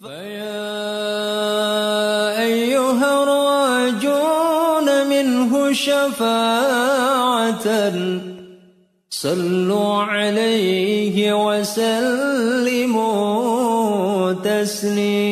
فيا أيها الراجون منه شفاعة صلوا عليه وسلموا تسليما.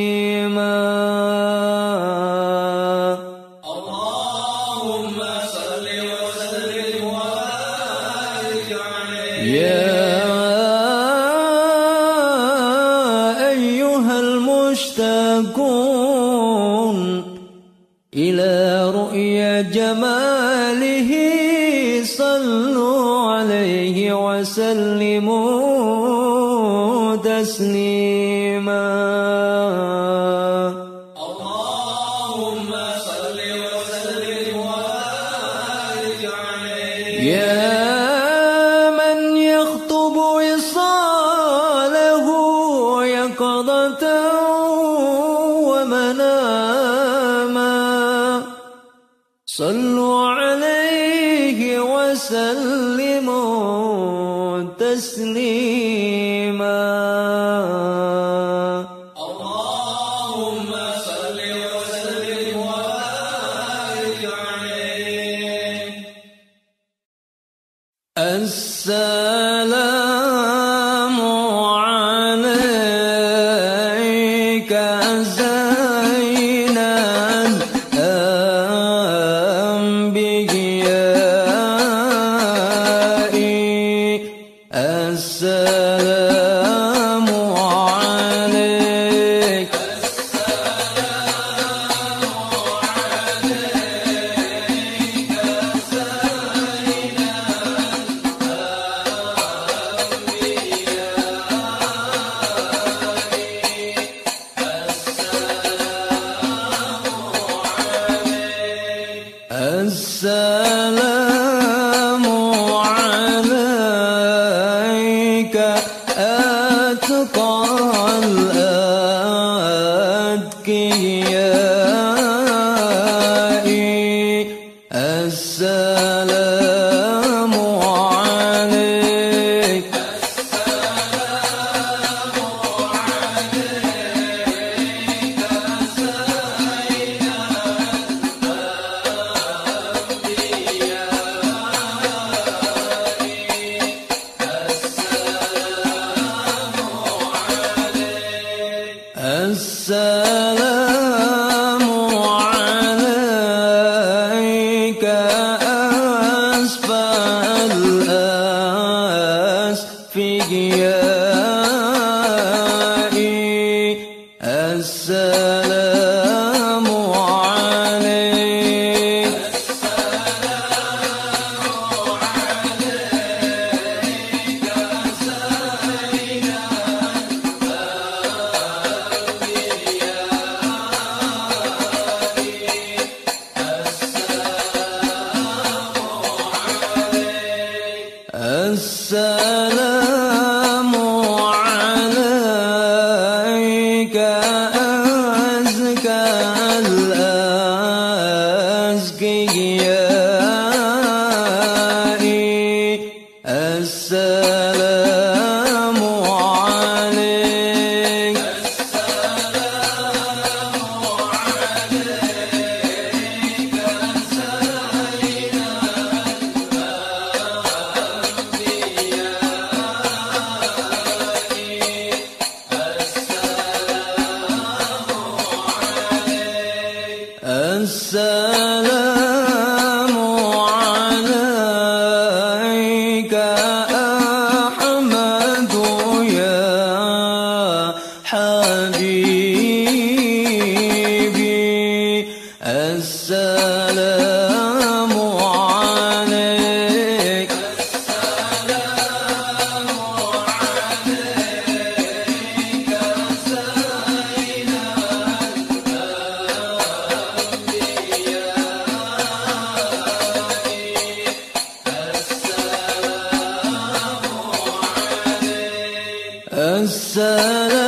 السلام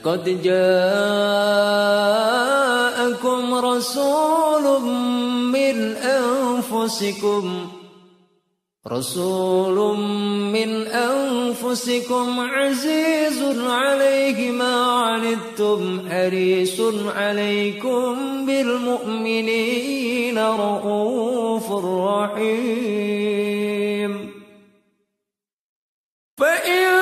لقد جاءكم رسول من أنفسكم. رسول من أنفسكم عزيز عليه ما عنتم حريص عليكم بالمؤمنين رؤوف رحيم. فإن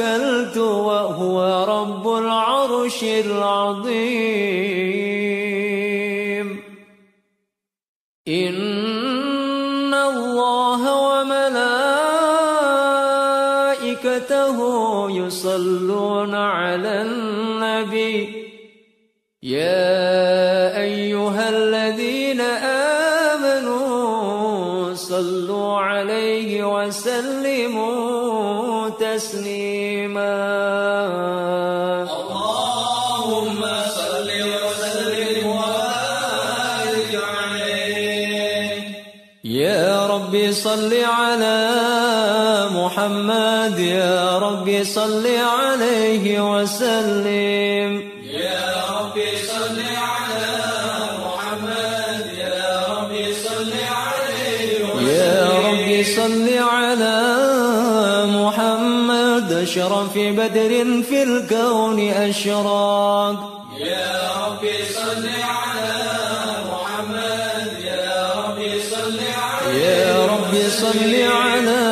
توكلت وهو رب العرش العظيم. إن الله وملائكته يصلون على النبي. يا صل على محمد يا ربي صل عليه وسلم. يا ربي صل على محمد يا ربي صل عليه يا ربي صل على محمد أشرف بدر في الكون أشراق. صل على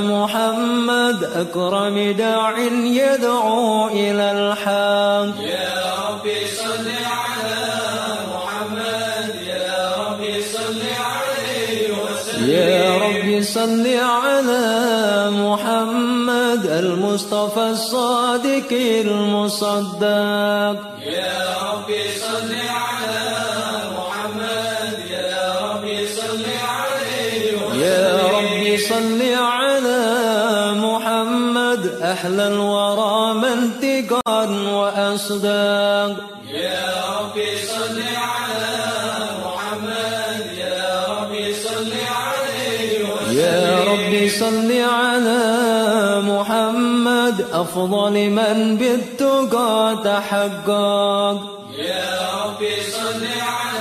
محمد أكرم داع يدعو إلى الحق. يا ربي صل على محمد يا ربي صل عليه وسلم. يا ربي صل على محمد المصطفى الصادق المصدق. يا ربي صل على منطقا وأصداق. يا ربي صل على محمد يا ربي صل عليه وسلم. يا ربي صل على محمد أفضل من بالتقى تحقق. يا ربي صل على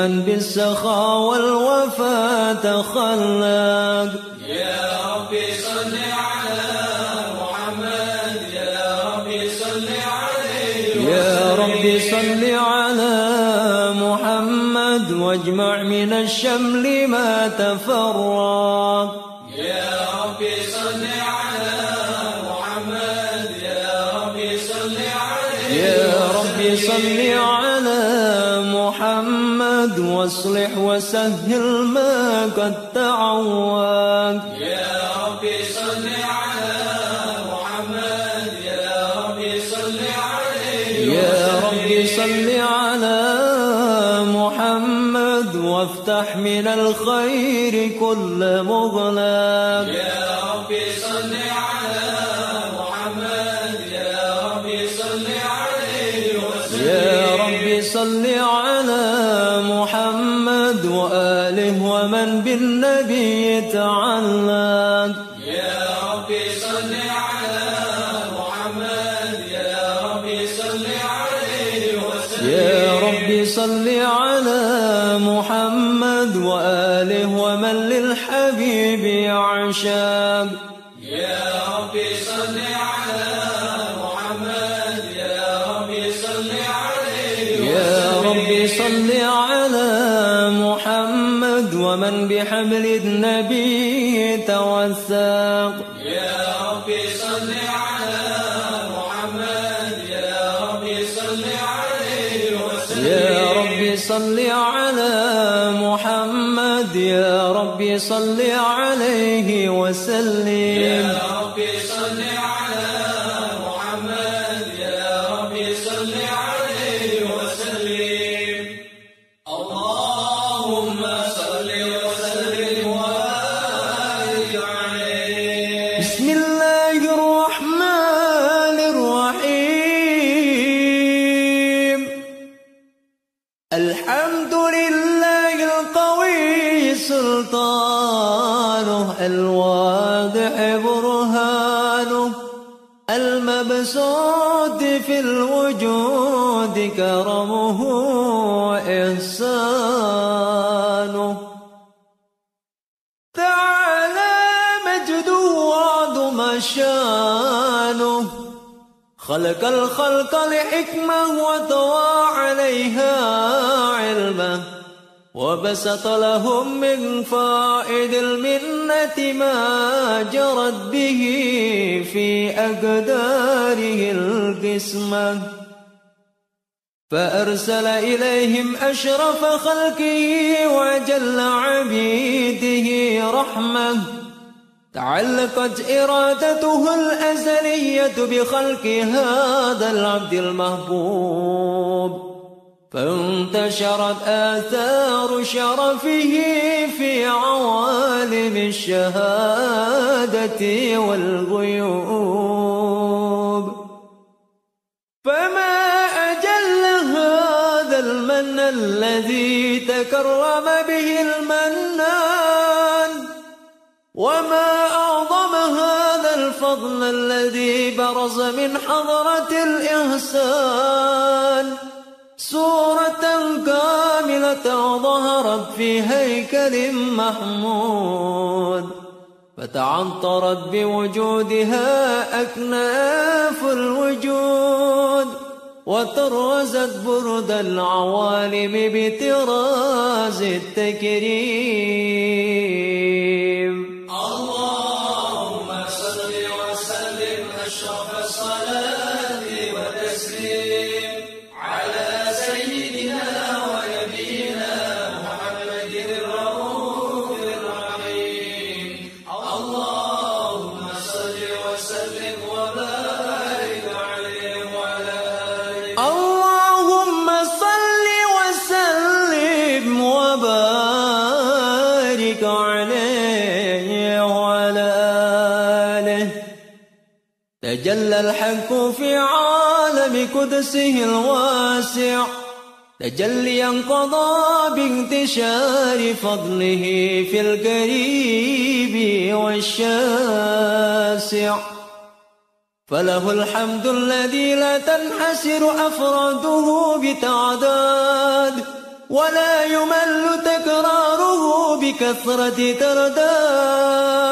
من بالسخاء والوفاء تخلق يا ربي صل على محمد يا ربي صل عليه يا ربي صل على محمد واجمع من الشمل ما تفرق. وأصلح وسهل ما قد تعود. يا ربي صل على محمد يا ربي صل عليه يا ربي صل على محمد وافتح من الخير كل مغلق يا ربي صل يعشق ربي الخلق لحكمة وطوى عليها علمه وبسط لهم من فائد المنة ما جرت به في أقداره القسمة. فأرسل إليهم أشرف خلقه وجل عبيده رحمة. تعلقت إرادته الأزلية بخلق هذا العبد المحبوب. فانتشرت آثار شرفه في عوالم الشهادة والغيوب. فما أجل هذا المن الذي تكرم به المنان؟ وما الفضل الذي برز من حضرة الإحسان. سورة كاملة ظهرت في هيكل محمود. فتعطرت بوجودها أكناف الوجود. وترزت برد العوالم بطراز التكريم. تجلى الحق في عالم قدسه الواسع. تجليا قضى بانتشار فضله في القريب والشاسع. فله الحمد الذي لا تنحسر أفراده بتعداد ولا يمل تكراره بكثرة ترداد.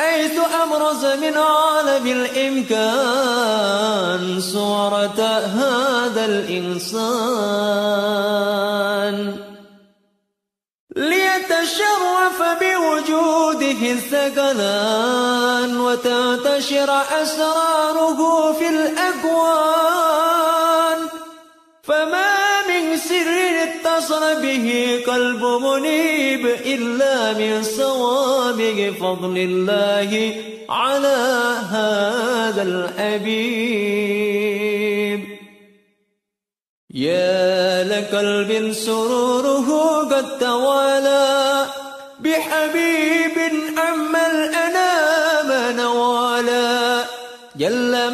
حيث أبرز من عالم الإمكان صورة هذا الإنسان. ليتشرف بوجوده الثقلان وتنتشر أسراره في الأكوان. فما اتصل به قلب منيب إلا من صوابغ فضل الله على هذا الحبيب. يا لقلب سروره قد توالى بحبيب أما الأنام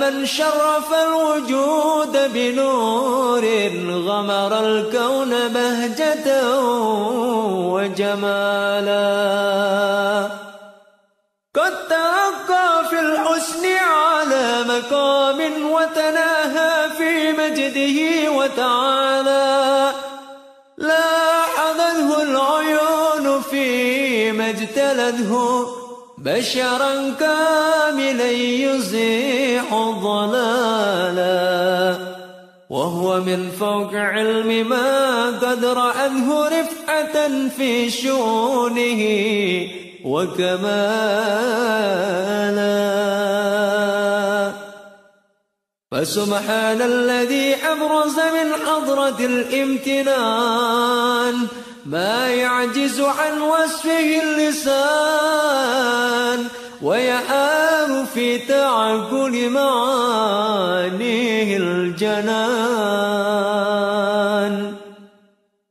من شرف الوجود بنور غمر الكون بهجة وجمالا. قد ترقى في الحسن على مقام وتناهى في مجده وتعالى. لاحظته العيون فيما اجتلته بشرا كاملا يزيح الضلالا وهو من فوق علم ما قد رأته رفعة في شؤونه وكمالا. فسبحان الذي أبرز من حضرة الامتنان ما يعجز عن وصفه اللسان ويحار في تعقل معانيه الجنان.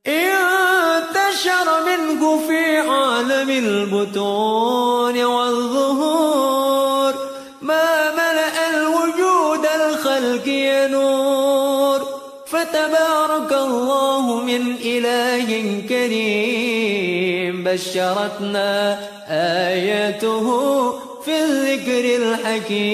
انتشر منه في عالم البطون بشرتنا آياته في الذكر الحكيم.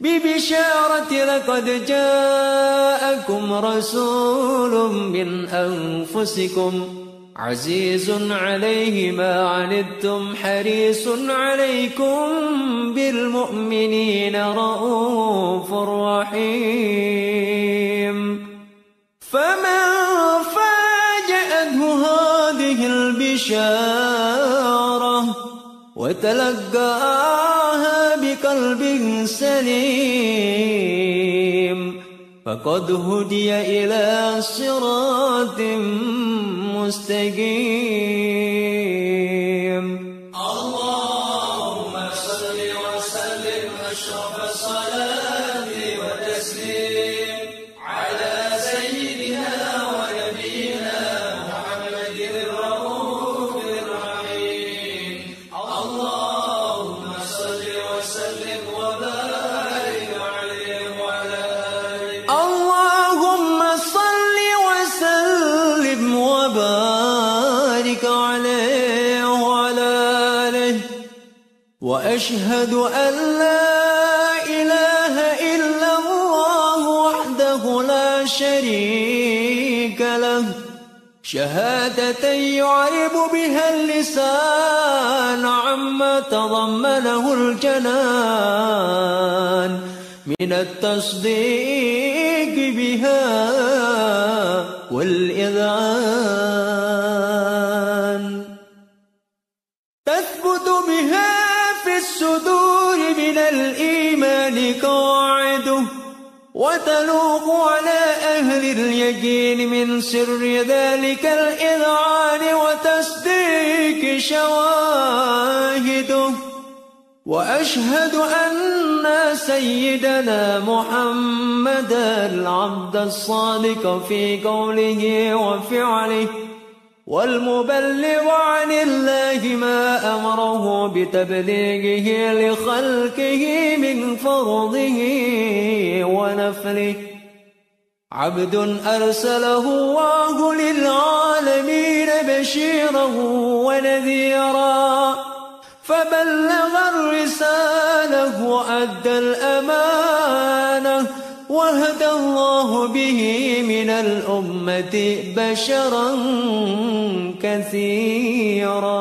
ببشارة لقد جاءكم رسول من أنفسكم عزيز عليه ما عنتم حريص عليكم بالمؤمنين رؤوف رحيم. فمن البشارة وتلقاها بقلب سليم. فقد هدي إلى صراط مستقيم. وأشهد أن لا إله إلا الله وحده لا شريك له. شهادة يعرب بها اللسان عما تضمنه الجنان. من التصديق بها والإذعان. وتلوق على أهل اليقين من سر ذلك الإذعان وتصديق شواهده. وأشهد أن سيدنا محمد العبد الصادق في قوله وفعله. والمبلغ عن الله ما أمره بتبليغه لخلقه من فرضه ونفله. عبد أرسله الله للعالمين بشيرا ونذيرا. فبلغ الرسالة وأدى الأمانة. وهدى الله به من الأمة بشرا كثيرا.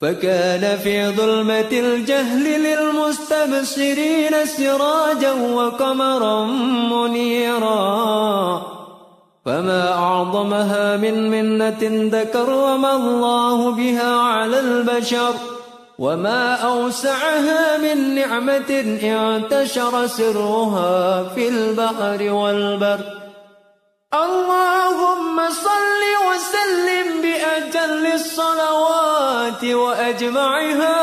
فكان في ظلمة الجهل للمستبصرين سراجا وقمرا منيرا. فما أعظمها من منة ذكرم الله بها على البشر. وما أوسعها من نعمة انتشر سرها في البحر والبر. اللهم صل وسلم بأجل الصلوات وأجمعها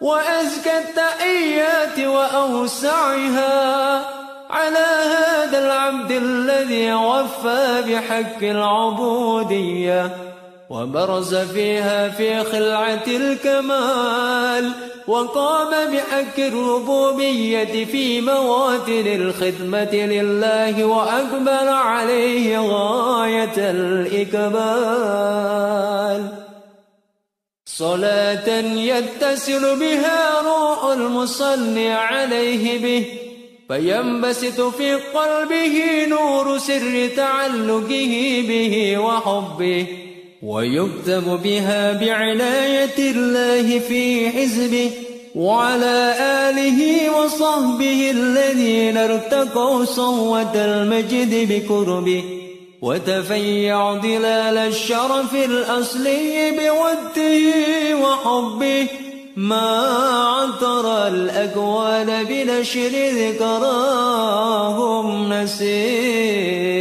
وأزكى التحيات وأوسعها على هذا العبد الذي وفى بحق العبودية. وبرز فيها في خلعة الكمال وقام بحق الربوبية في مواتن الخدمة لله وأقبل عليه غاية الإقبال صلاة يتصل بها روح المصلي عليه به فينبسط في قلبه نور سر تعلقه به وحبه. ويكتب بها بعناية الله في حزبه وعلى آله وصحبه الذين ارتقوا صوة المجد بكربه وتفيع ظلال الشرف الأصلي بوده وحبه. ما عطر الأكوان بنشر ذكراهم نسيم.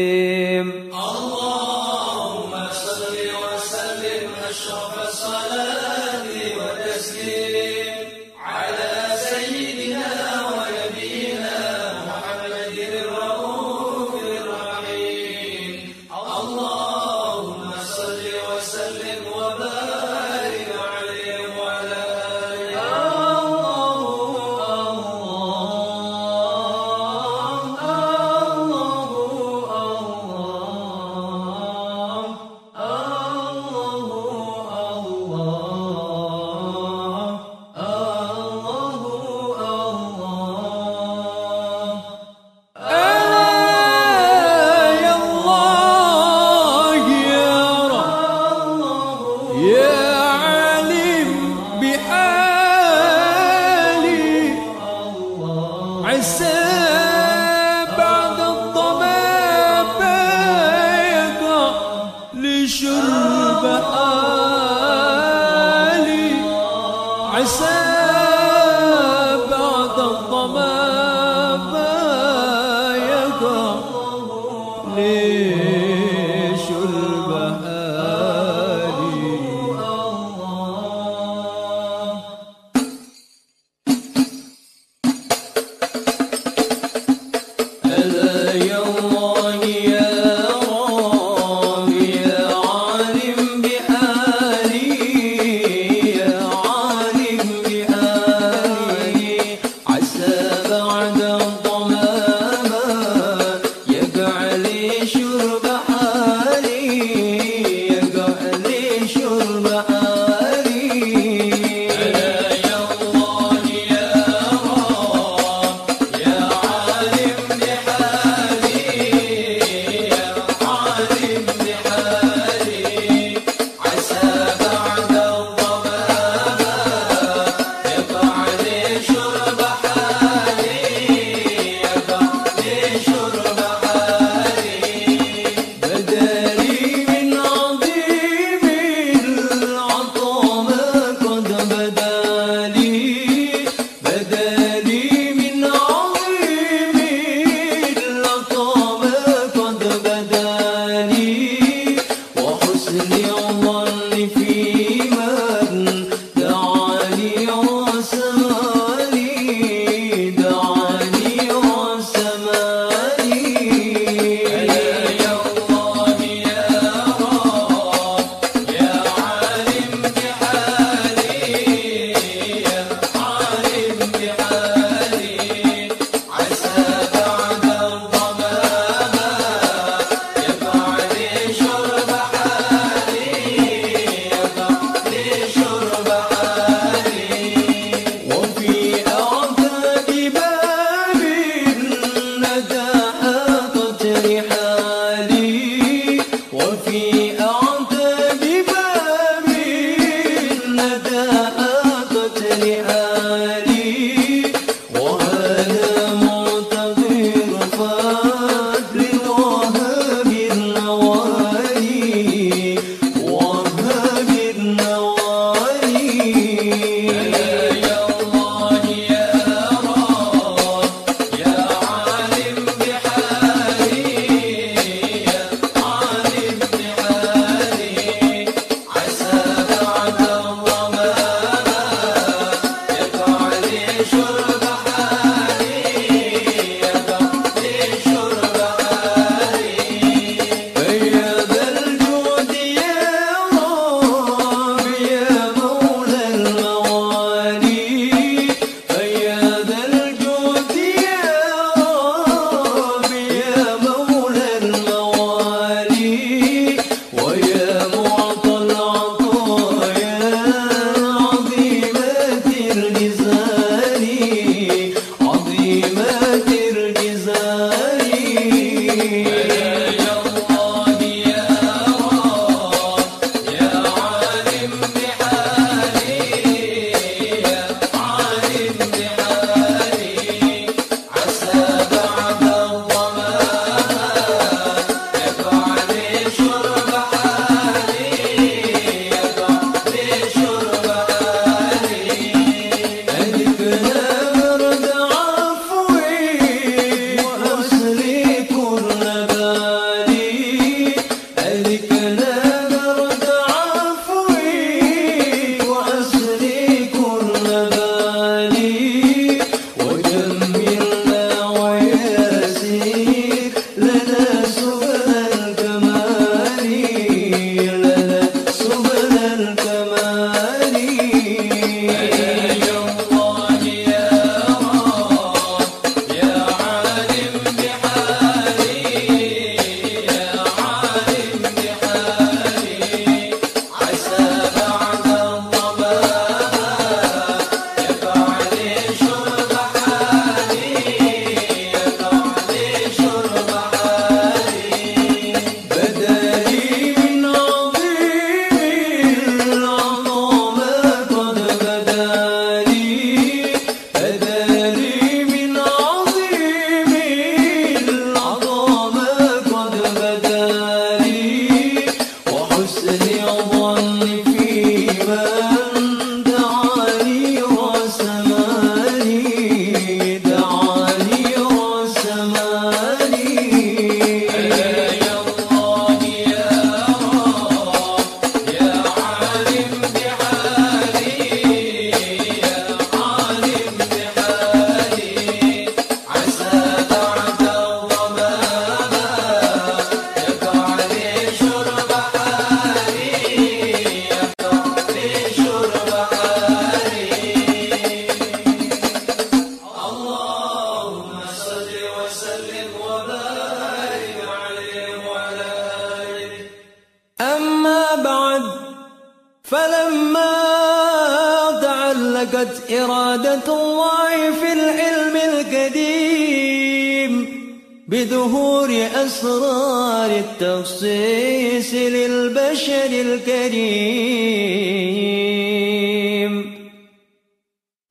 بظهور أسرار التخصيص للبشر الكريم.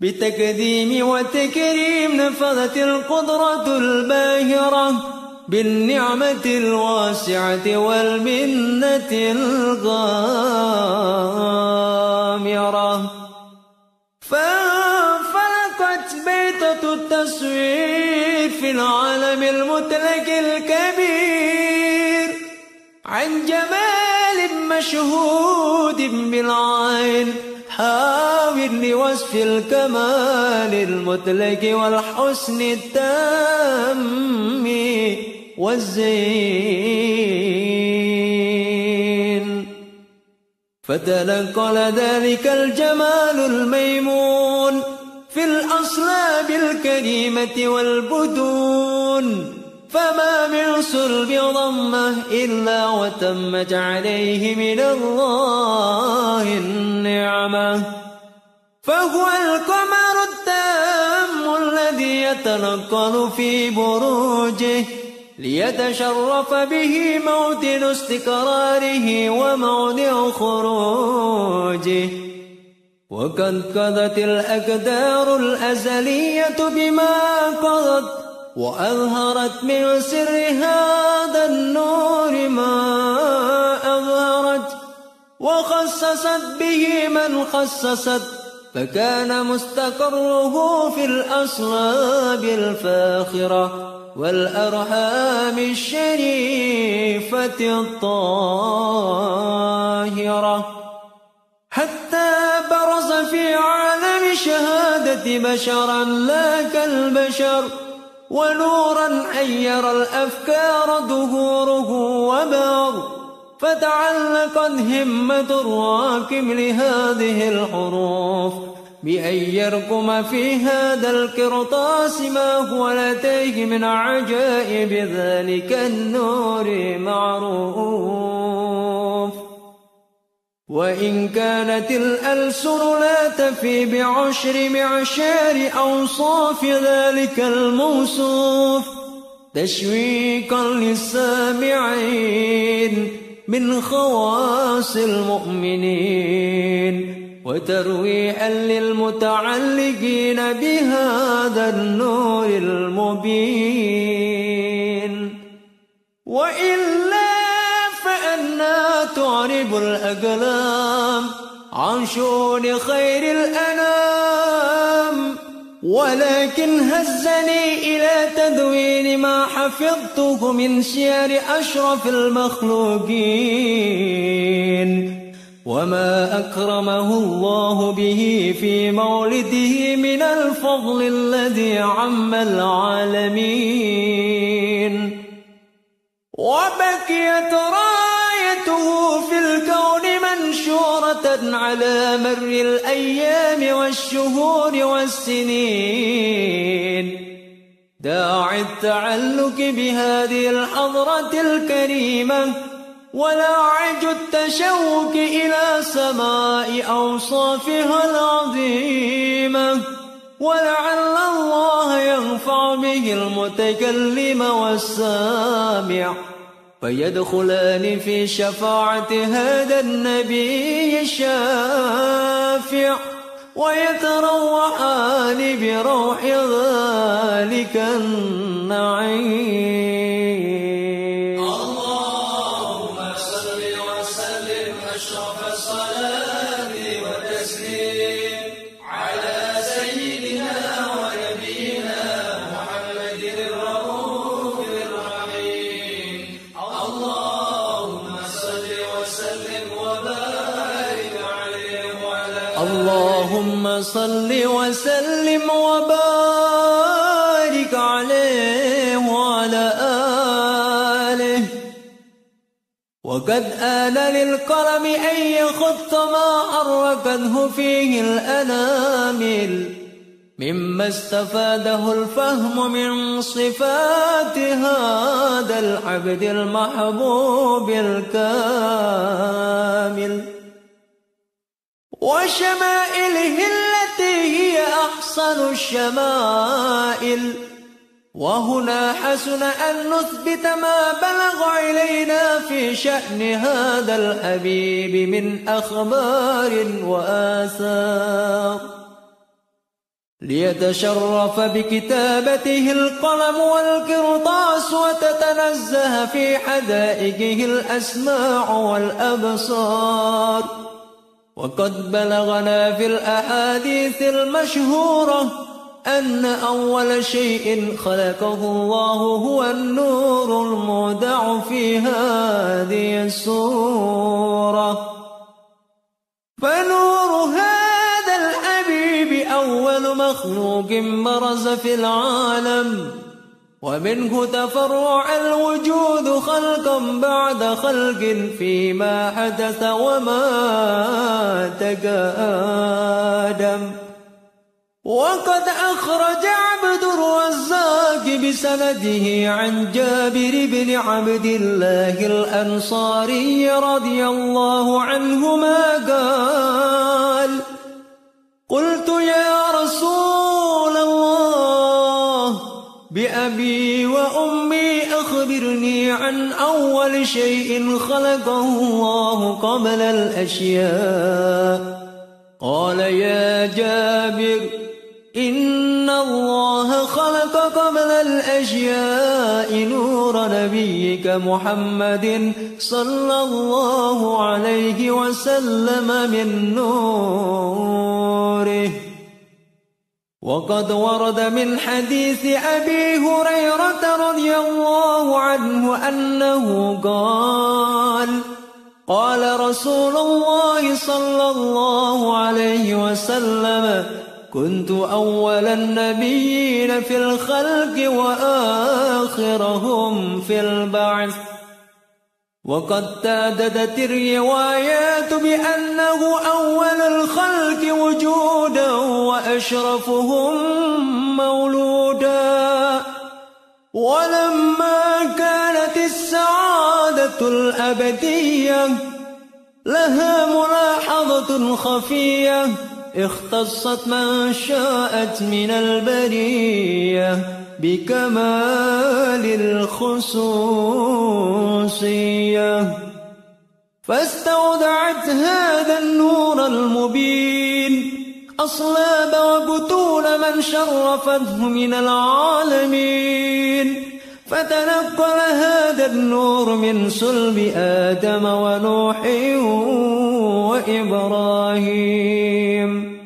بتقديم وتكريم نفذت القدرة الباهرة بالنعمة الواسعة والمنة الغامرة. التصوير في العالم المطلق الكبير. عن جمال مشهود بالعين حاول لوصف الكمال المطلق والحسن التام والزين. فتنقل ذلك الجمال الميمون في الأصلاب الكريمة والبدون. فما من صلب ضمة إلا وتمت عليه من الله النعمة. فهو القمر التام الذي يتنقل في بروجه ليتشرف به موطن استقراره وموضع خروجه. وقد قضت الأقدار الأزلية بما قضت وأظهرت من سر هذا النور ما أظهرت وخصصت به من خصصت فكان مستقره في الأصلاب الفاخرة والأرحام الشريفة الطاهرة حتى برز في عالم شهادة بشرا لا كالبشر ونورا حير الأفكار ظهوره وبار. فتعلقت همة الراكم لهذه الحروف بأن يرقم في هذا القرطاس ما هو لديه من عجائب ذلك النور معروف. وإن كانت الألسن لا تفي بعشر معشار أوصاف ذلك الموصوف تشويقا للسامعين من خواص المؤمنين وترويحا للمتعلقين بهذا النور المبين. فأنا تعرب الأقلام عن شؤون خير الأنام. ولكن هزني إلى تدوين ما حفظته من سير أشرف المخلوقين. وما أكرمه الله به في مولده من الفضل الذي عم العالمين. وبكيت رايته في الكون منشورة على مر الأيام والشهور والسنين. داعي التعلق بهذه الحضرة الكريمة ولاعج التشوق إلى سماء أوصافها العظيمة. ولعل الله ينفع به المتكلم والسامع. فيدخلان في شفاعة هذا النبي الشافع ويتروحان بروح ذلك النعيم. اللهم صل وسلم وبارك عليه وعلى آله. وقد آن للقلم أن يخط ما حركته فيه الأنامل. مما استفاده الفهم من صفات هذا العبد المحبوب الكامل. وشمائله التي أحسن الشمائل. وهنا حسن أن نثبت ما بلغ إلينا في شأن هذا الحبيب من أخبار وآثار. ليتشرف بكتابته القلم والقرطاس وتتنزه في حدائقه الأسماع والأبصار. وقد بلغنا في الأحاديث المشهورة أن أول شيء خلقه الله هو النور المودع في هذه السورة. فنور هذا الحبيب أول مخلوق برز في العالم. ومنه تفرع الوجود خلقا بعد خلق فيما حدث وما تقادم. وقد أخرج عبد الرزاق بسنده عن جابر بن عبد الله الأنصاري رضي الله عنهما قال قلت يا رسول بأبي وأمي أخبرني عن أول شيء خلقه الله قبل الأشياء. قال يا جابر إن الله خلق قبل الأشياء نور نبيك محمد صلى الله عليه وسلم من نوره. وقد ورد من حديث أبي هريرة رضي الله عنه أنه قال قال رسول الله صلى الله عليه وسلم كنت أول النبيين في الخلق وآخرهم في البعث وقد تعددت الروايات بأنه أول الخلق وجودا وأشرفهم مولودا. ولما كانت السعادة الأبدية لها ملاحظة خفية اختصت من شاءت من البرية بكمال الخصوصية. فاستودعت هذا النور المبين أصلاب وبطون من شرفته من العالمين. فتنقل هذا النور من صلب آدم ونوح وإبراهيم.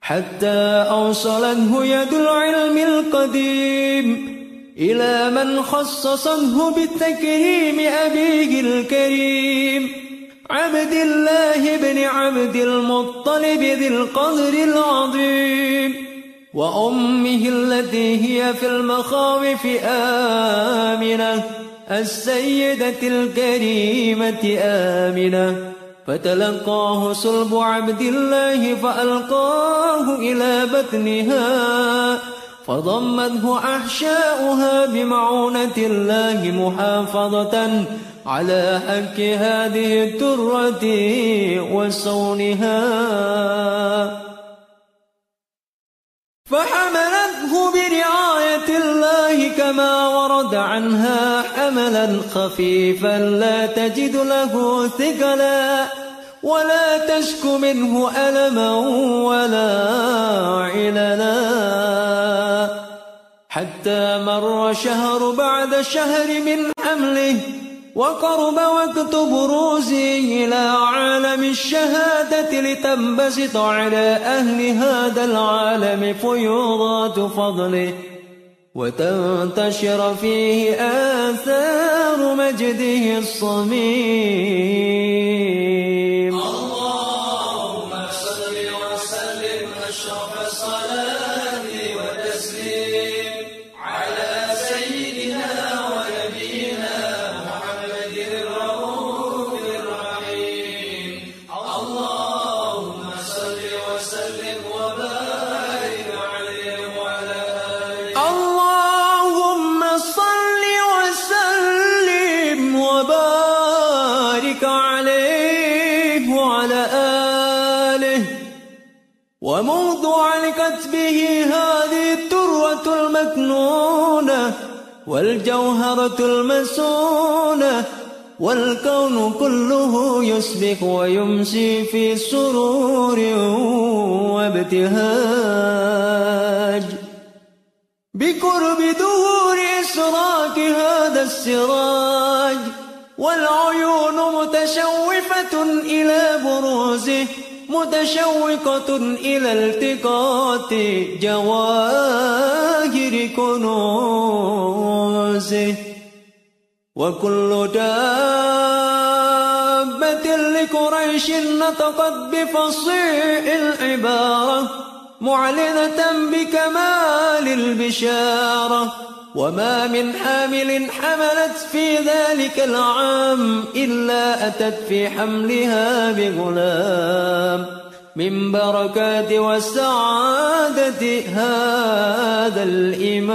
حتى أوصلته يد العلم القديم إلى من خصصه بالتكريم أبيه الكريم. عبد الله بن عبد المطلب ذي القدر العظيم وأمه التي هي في المخاوف آمنة السيدة الكريمة آمنة. فتلقاه صلب عبد الله فألقاه إلى بطنها. فضمته أحشاؤها بمعونة الله محافظة على حك هذه الترة وصونها. فحملته برعاية الله كما ورد عنها حملا خفيفا لا تجد له ثقلا. ولا تشك منه ألما ولا عللا. حتى مر شهر بعد شهر من حمله وقرب وقت بروزه إلى عالم الشهادة لتنبسط على أهل هذا العالم فيوضات فضله. وتنتشر فيه آثار مجده الصميم. والجوهرة المسونة والكون كله يسبح ويمشي في سرور وابتهاج. بقرب دهور إسراك هذا السراج والعيون متشوفة إلى بروزه متشوقة إلى التقاط جواهر كنوزه. وكل دابة لقريش نطقت بفصيح العبارة معلنة بكمال البشارة. وما من حامل حملت في ذلك العام إلا أتت في حملها بغلام من بركات والسعادة هذا الإمام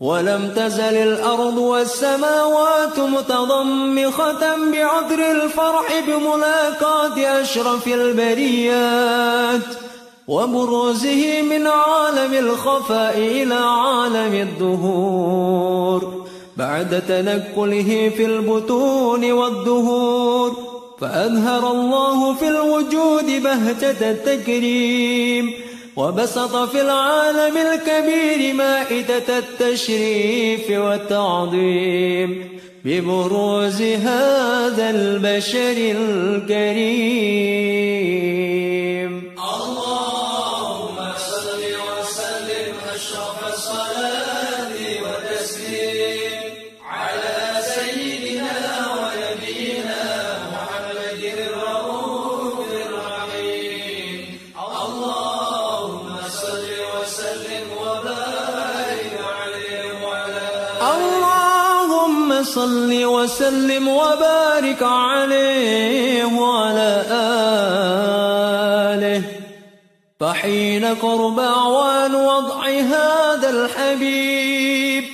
ولم تزل الأرض والسماوات متضمخة بعذر الفرح بملاقاة أشرف البريات وبروزه من عالم الخفاء إلى عالم الظهور بعد تنكله في البطون والظهور فأظهر الله في الوجود بهجة التكريم وبسط في العالم الكبير مائدة التشريف والتعظيم. ببروز هذا البشر الكريم. وسلم وبارك عليه وعلى آله. فحين قرب أعوان وضع هذا الحبيب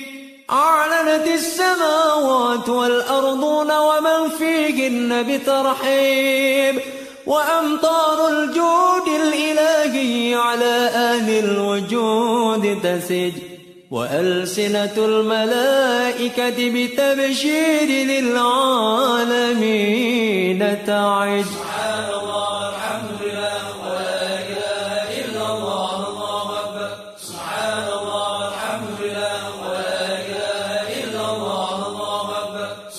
أعلنت السماوات والأرضون ومن فيهن بترحيب وأمطار الجود الإلهي على أهل الوجود تسج. وألسنة الملائكة بتبشير للعالمين تعج سبحان الله الحمد لله ولا إله إلا الله سبحان الله الحمد لله ولا إله إلا الله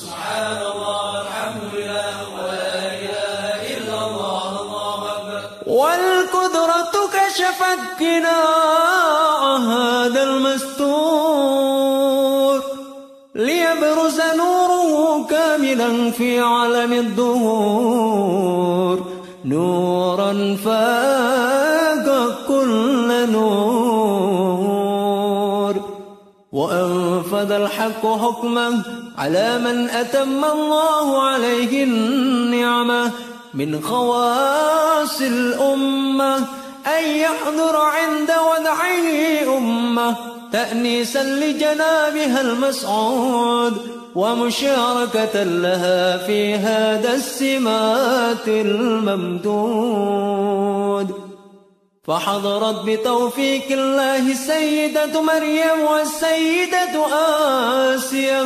سبحان الله الحمد لله ولا إله إلا الله والقدرة كشفت قناع في عالم الظهور نورا فاق كل نور. وأنفذ الحق حكمه على من أتم الله عليه النعمة. من خواص الأمة أن يحضر عند وضعه أمة. تأنيسا لجنابها المسعود. ومشاركة لها في هذا السمات الممدود. فحضرت بتوفيق الله السيدة مريم والسيدة آسية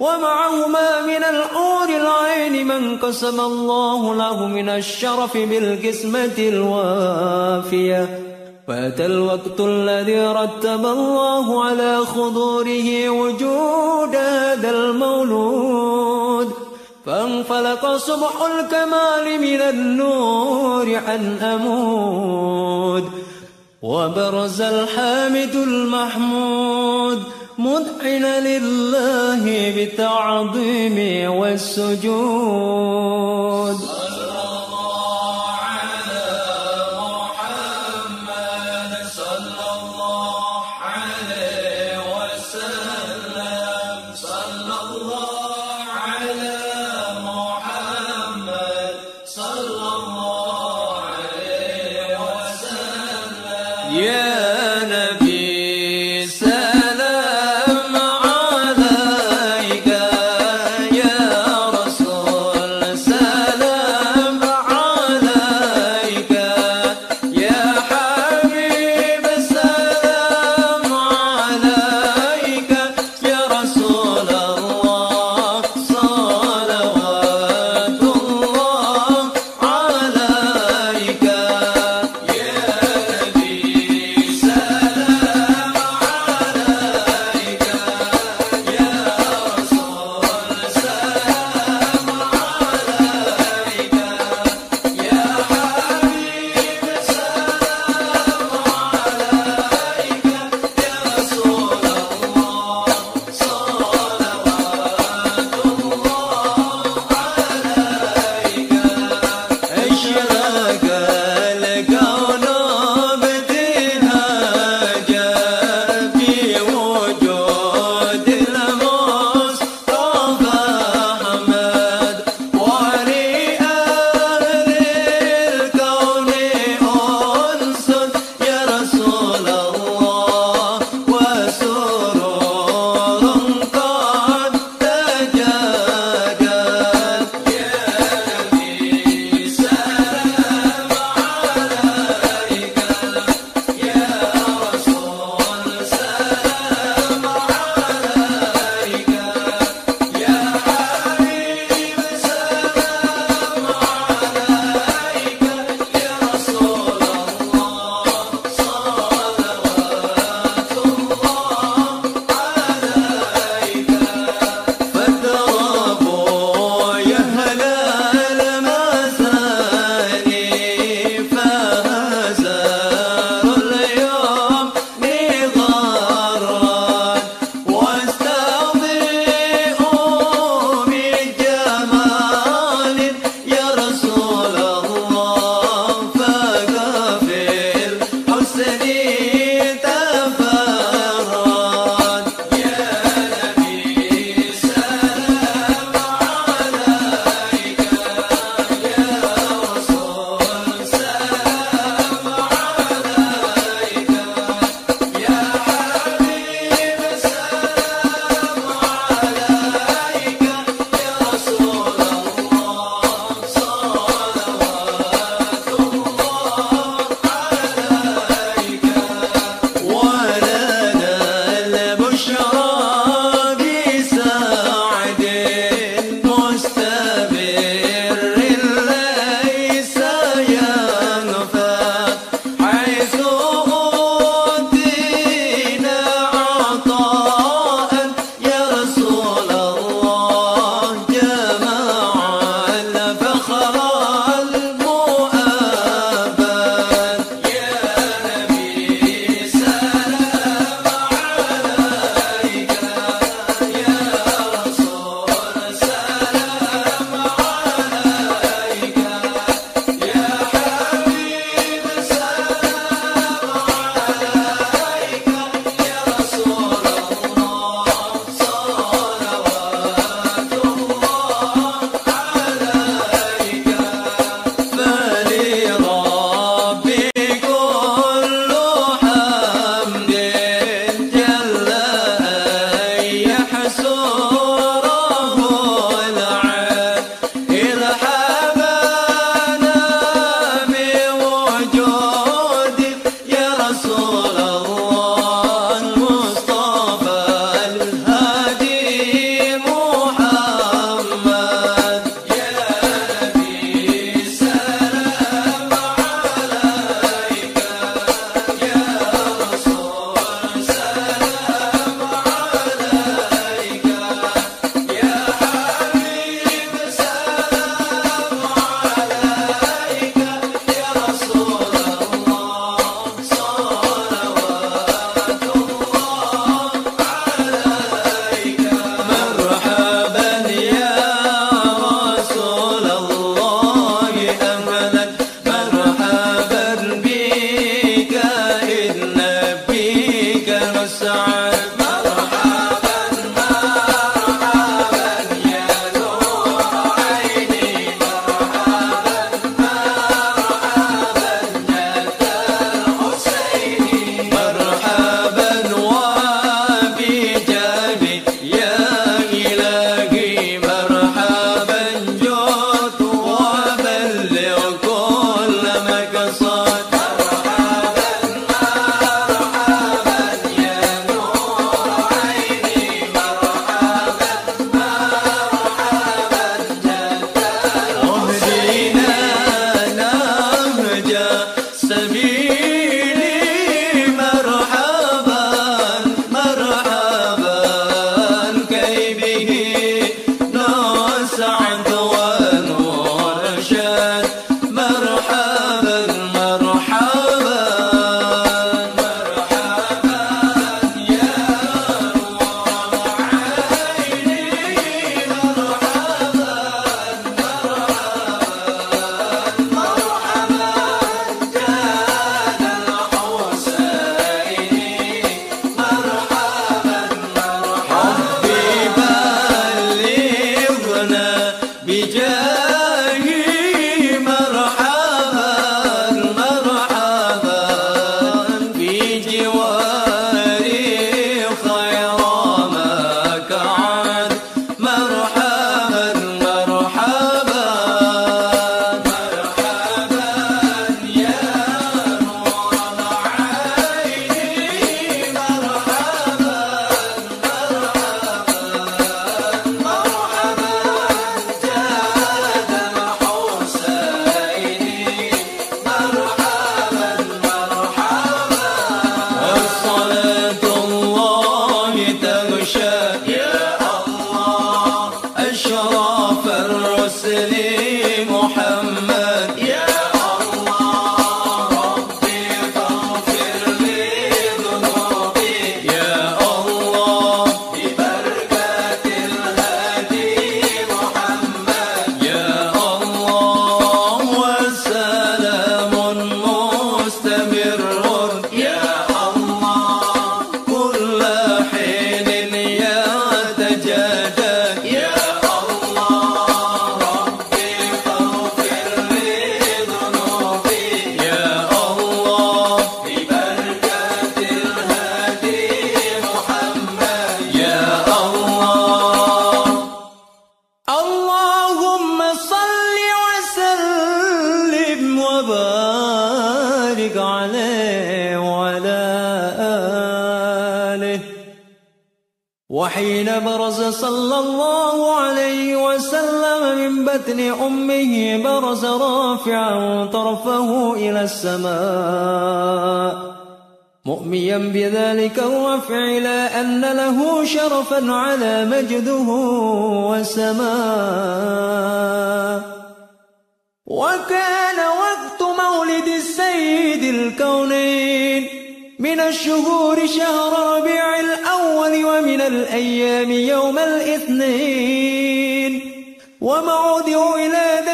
ومعهما من الحور العين من قسم الله له من الشرف بالقسمة الوافية. فأتى الوقت الذي رتب الله على خضوره وجود هذا المولود. فانفلق صبح الكمال من النور عن أمود. وبرز الحامد المحمود مذعنا لله بالتعظيم والسجود.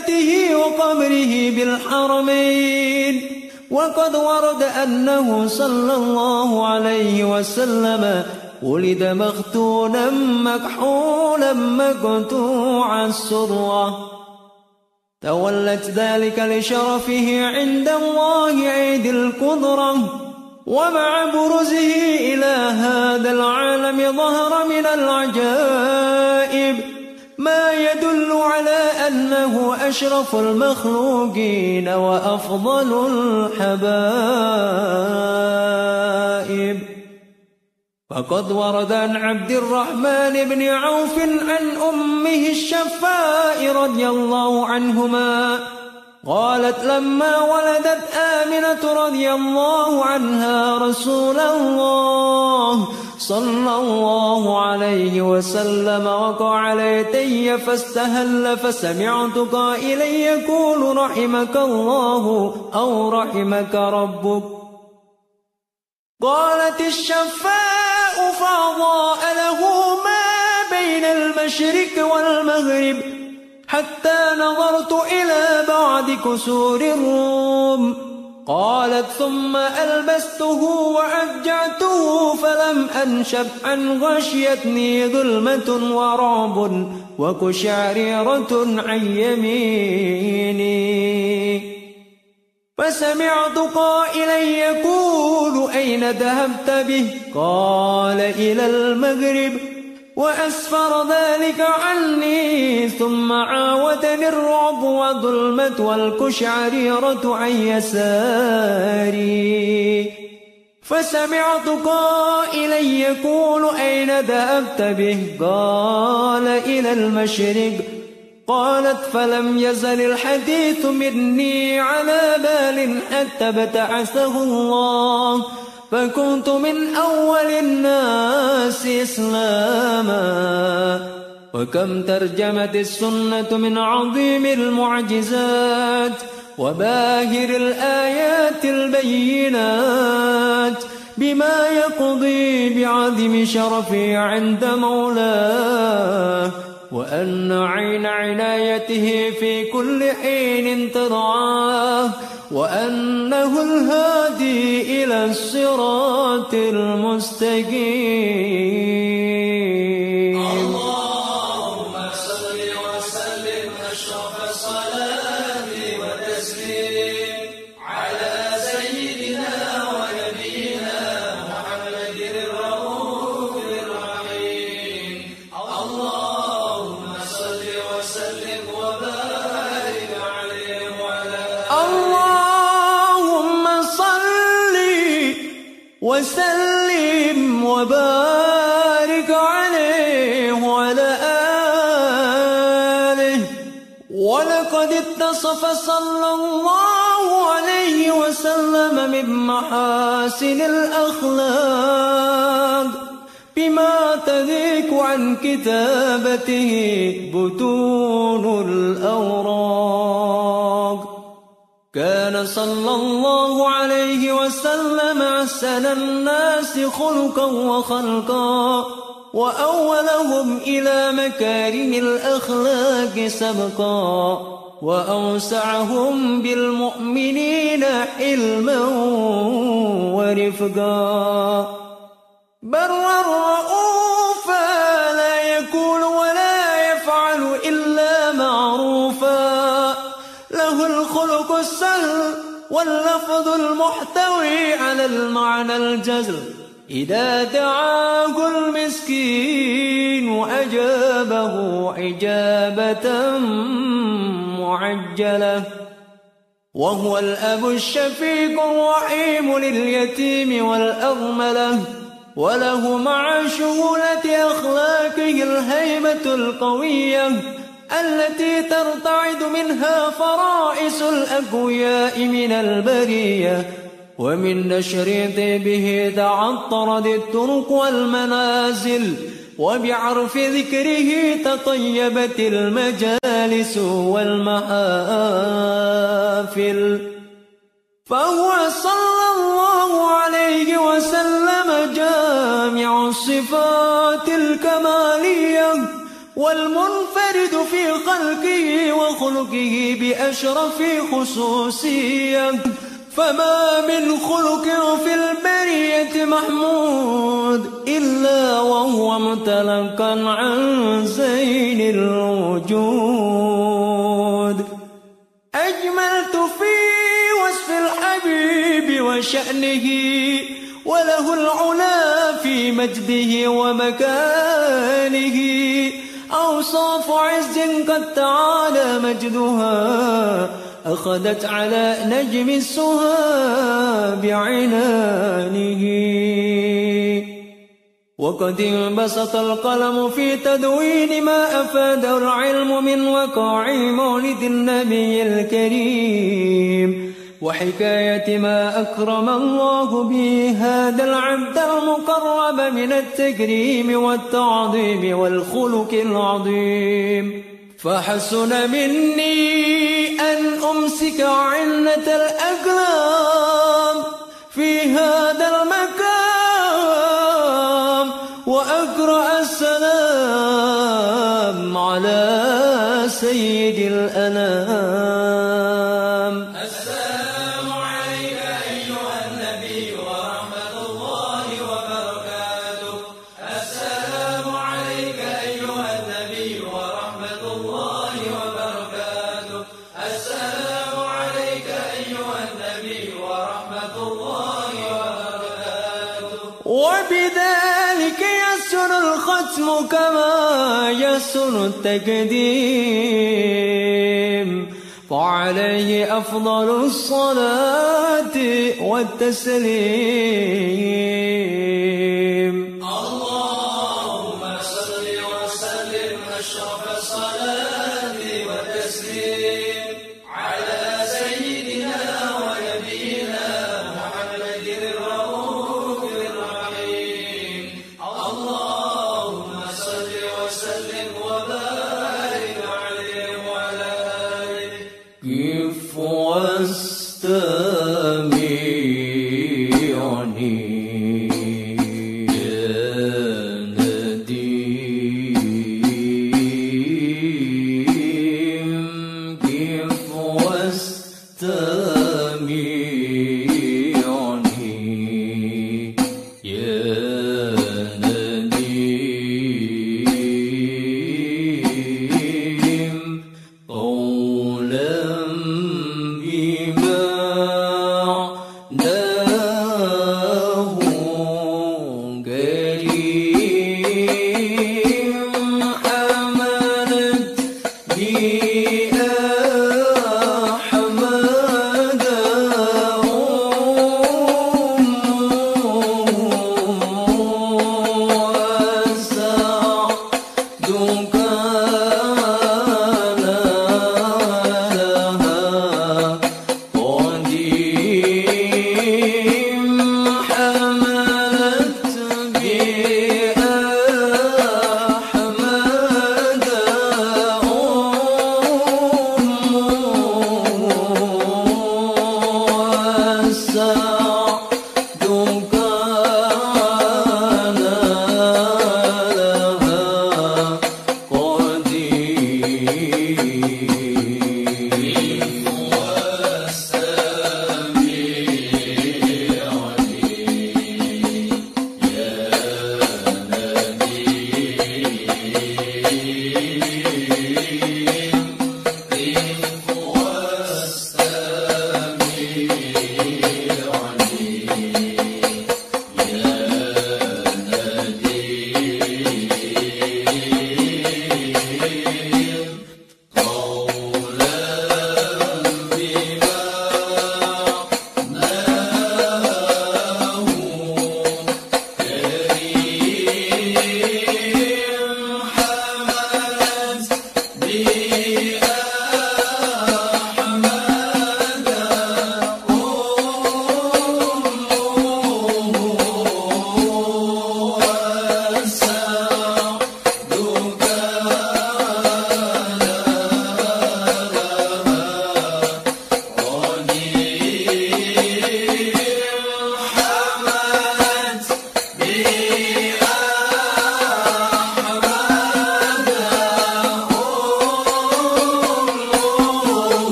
ولادته وقبره بالحرمين. وقد ورد أنه صلى الله عليه وسلم ولد مختونا مكحولا مقطوع السرة تولت ذلك لشرفه عند الله عيد القدرة. ومع برزه إلى هذا العالم ظهر من العجائب. ما يدل على أنه أشرف المخلوقين وأفضل الحبائب. فقد ورد عن عبد الرحمن بن عوف عن أمه الشفاء رضي الله عنهما قالت لما ولدت آمنة رضي الله عنها رسول الله صلى الله عليه وسلم وقع ليتي فاستهل فسمعت قائلا يقول رحمك الله أو رحمك ربك. قالت الشفاء فأضاء له ما بين المشرق والمغرب. حتى نظرت إلى بعد كسور الروم. قالت ثم ألبسته وأجعته فلم أنشب أن غشيتني ظلمة ورعب وكشعريرة عن يميني. فسمعت قائلا يقول أين ذهبت به؟ قال إلى المغرب. وأسفر ذلك عني ثم عاودني الرعب وظلمة والكشعريرة عن يساري. فسمعت قائلا يقول أين ذهبت به؟ قال إلى المشرق. قالت فلم يزل الحديث مني على بال حتى ابتعثه الله. فكنت من أول الناس إسلاما. وكم ترجمت السنة من عظيم المعجزات وباهر الآيات البينات بما يقضي بعظم شرفي عند مولاه. وأن عين عنايته في كل حين ترعاه وأنه الهادي إلى الصراط المستقيم. محاسن الأخلاق بما تذيك عن كتابته بطون الأوراق. كان صلى الله عليه وسلم أحسن الناس خلقا وخلقا وأولهم إلى مكارم الأخلاق سبقا. وأوسعهم بالمؤمنين حلما ورفقا. برا رؤوفا لا يقول ولا يفعل إلا معروفا. له الخلق السهل واللفظ المحتوي على المعنى الجزل. إذا دعاه المسكين أجابه إجابة معجلة. وهو الأب الشفيق الرحيم لليتيم والأرملة وله مع شهولة أخلاقه الهيبة القوية التي ترتعد منها فرائس الأقوياء من البرية. ومن نشر طيبه تعطرت الطرق والمنازل وبعرف ذكره تطيبت المجالس والمحافل. فهو صلى الله عليه وسلم جامع الصفات الكمالية والمنفرد في خلقه وخلقه بأشرف خصوصية. فما من خلق في البرية محمود إلا وهو متلقا عن زين الوجود. أجملت في وصف الحبيب وشأنه وله العلا في مجده ومكانه. أوصاف عز قد تعالى مجدها أخذت على نجم السها بعينانه وقد انبسط القلم في تدوين ما أفاده العلم من وقاع مولد النبي الكريم. وحكاية ما أكرم الله به هذا العبد المقرب من التكريم والتعظيم والخلق العظيم. فحسن مني أن أمسك عنة الأقلام في هذا المكان وأقرأ السلام على سيد كما يسر التقديم فعليه أفضل الصلاة والتسليم.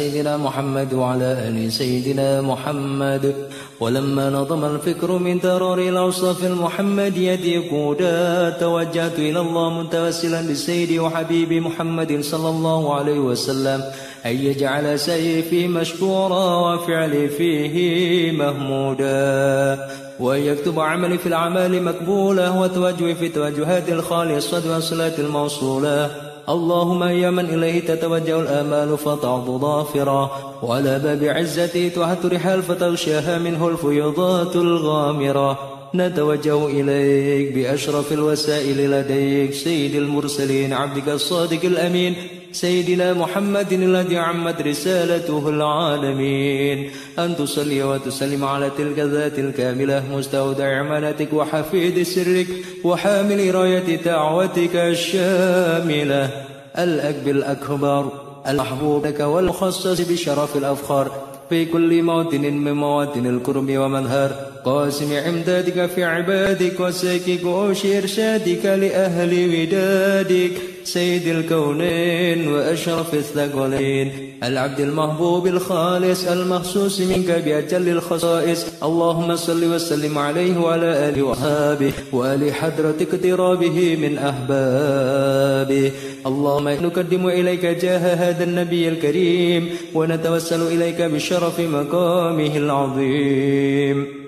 سيدنا محمد وعلى آل سيدنا محمد. ولما نظم الفكر من ترور الأوصاف المحمدية قودا توجهت إلى الله متوسلا بسيدي وحبيبي محمد صلى الله عليه وسلم. أن يجعل سيفي مشكورا وفعلي فيه مهمودا. وأن يكتب عملي في الأعمال مقبولة وتوجهي في توجهات الخالصة والصلاة الموصولة. اللهم يا من إليه تتوجه الآمال فتعض ظافرا وعلى باب عزته تحت رحال فتغشاها منه الفيضات الغامرة. نتوجه إليك بأشرف الوسائل لديك سيد المرسلين عبدك الصادق الأمين. سيدنا محمد الذي عمت رسالته العالمين. أن تصلي وتسلم على تلك الذات الكاملة مستودع أمانتك وحفيد سرك وحامل راية دعوتك الشاملة. الأكب الأكبر المحبوب لك والمخصص بشرف الأفخار. في كل موطن من مواطن الكرم ومنهر قاسم عمدادك في عبادك وساكك وش إرشادك لأهل ودادك. سيد الكونين وأشرف الثقلين. العبد المحبوب الخالص المخصوص منك بأجل الخصائص. اللهم صل وسلم عليه وعلى آله وأصحابه وآل حضرة اقترابه من أحبابه. اللهم نقدم إليك جاه هذا النبي الكريم ونتوسل إليك بشرف مقامه العظيم.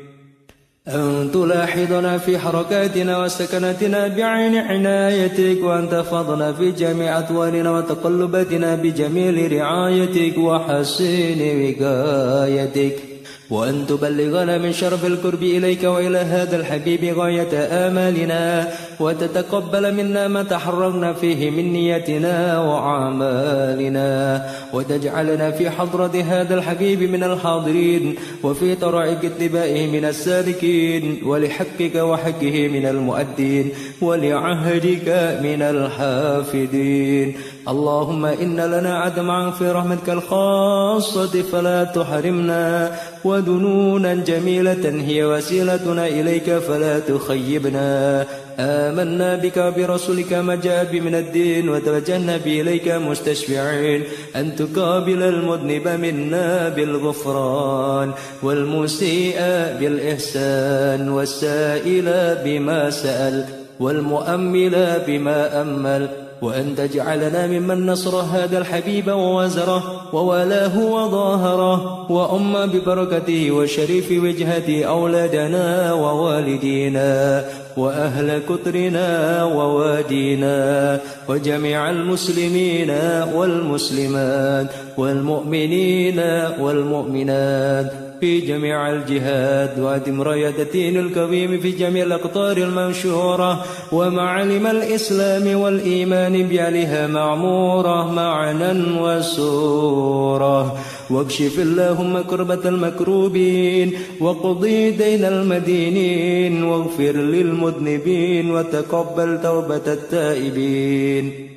أن تلاحظنا في حركاتنا وسكناتنا بعين عنايتك وأن تحفظنا في جميع أطوالنا وتقلباتنا بجميل رعايتك وحسين وقايتك. وأن تبلغنا من شرف القرب إليك وإلى هذا الحبيب غاية آمالنا وتتقبل منا ما تحررنا فيه من نيتنا وأعمالنا وتجعلنا في حضرة هذا الحبيب من الحاضرين وفي طرائق اتباعه من السالكين ولحقك وحقه من المؤدين ولعهدك من الحافدين اللهم إن لنا عدما في رحمتك الخاصة فلا تحرمنا ودنونا جميلة هي وسيلتنا إليك فلا تخيبنا. آمنا بك برسولك ما جاء من الدين وتوجهنا به إليك مستشفعين. أن تقابل المذنب منا بالغفران والمسيء بالإحسان والسائل بما سأل والمؤمل بما أمل. وأن تجعلنا ممن نصر هذا الحبيب ووزره وولاه وظاهره وأم ببركته وشريف وجهة أولادنا ووالدينا وأهل كترنا ووادينا وجميع المسلمين والمسلمات والمؤمنين والمؤمنات في جميع الجهاد وأدم راية الدين الكريم في جميع الأقطار المنشورة ومعلم الإسلام والإيمان بأهلها معمورة معنا وسورة. واكشف اللهم كربة المكروبين وقضي دين المدينين واغفر للمذنبين وتقبل توبة التائبين.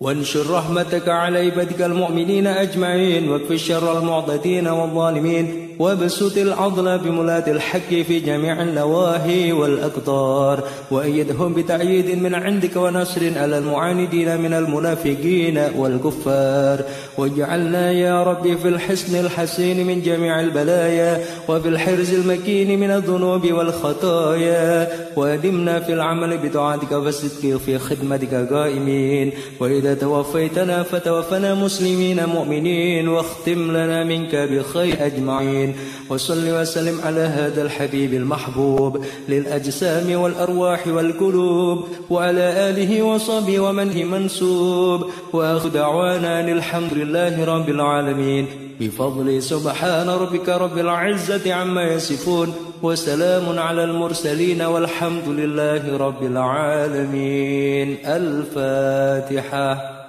وانشر رحمتك على عبادك المؤمنين أجمعين واكف شر المعتدين والظالمين. وابسط العضل بملاة الحق في جميع النواهي والأقطار وأيدهم بتأييد من عندك ونصر على المعاندين من المنافقين والكفار. واجعلنا يا ربي في الحسن الحسين من جميع البلايا وفي الحرز المكين من الذنوب والخطايا. وأدمنا في العمل بطاعتك والصدق في خدمتك قائمين. وإذا توفيتنا فتوفنا مسلمين مؤمنين واختم لنا منك بخير أجمعين. وصل وسلم على هذا الحبيب المحبوب للأجسام والأرواح والقلوب وعلى آله وصحبه ومن هي منسوب. وآخر دعوانا الحمد لله رب العالمين. بفضل سبحان ربك رب العزة عما يصفون وسلام على المرسلين والحمد لله رب العالمين. الفاتحة.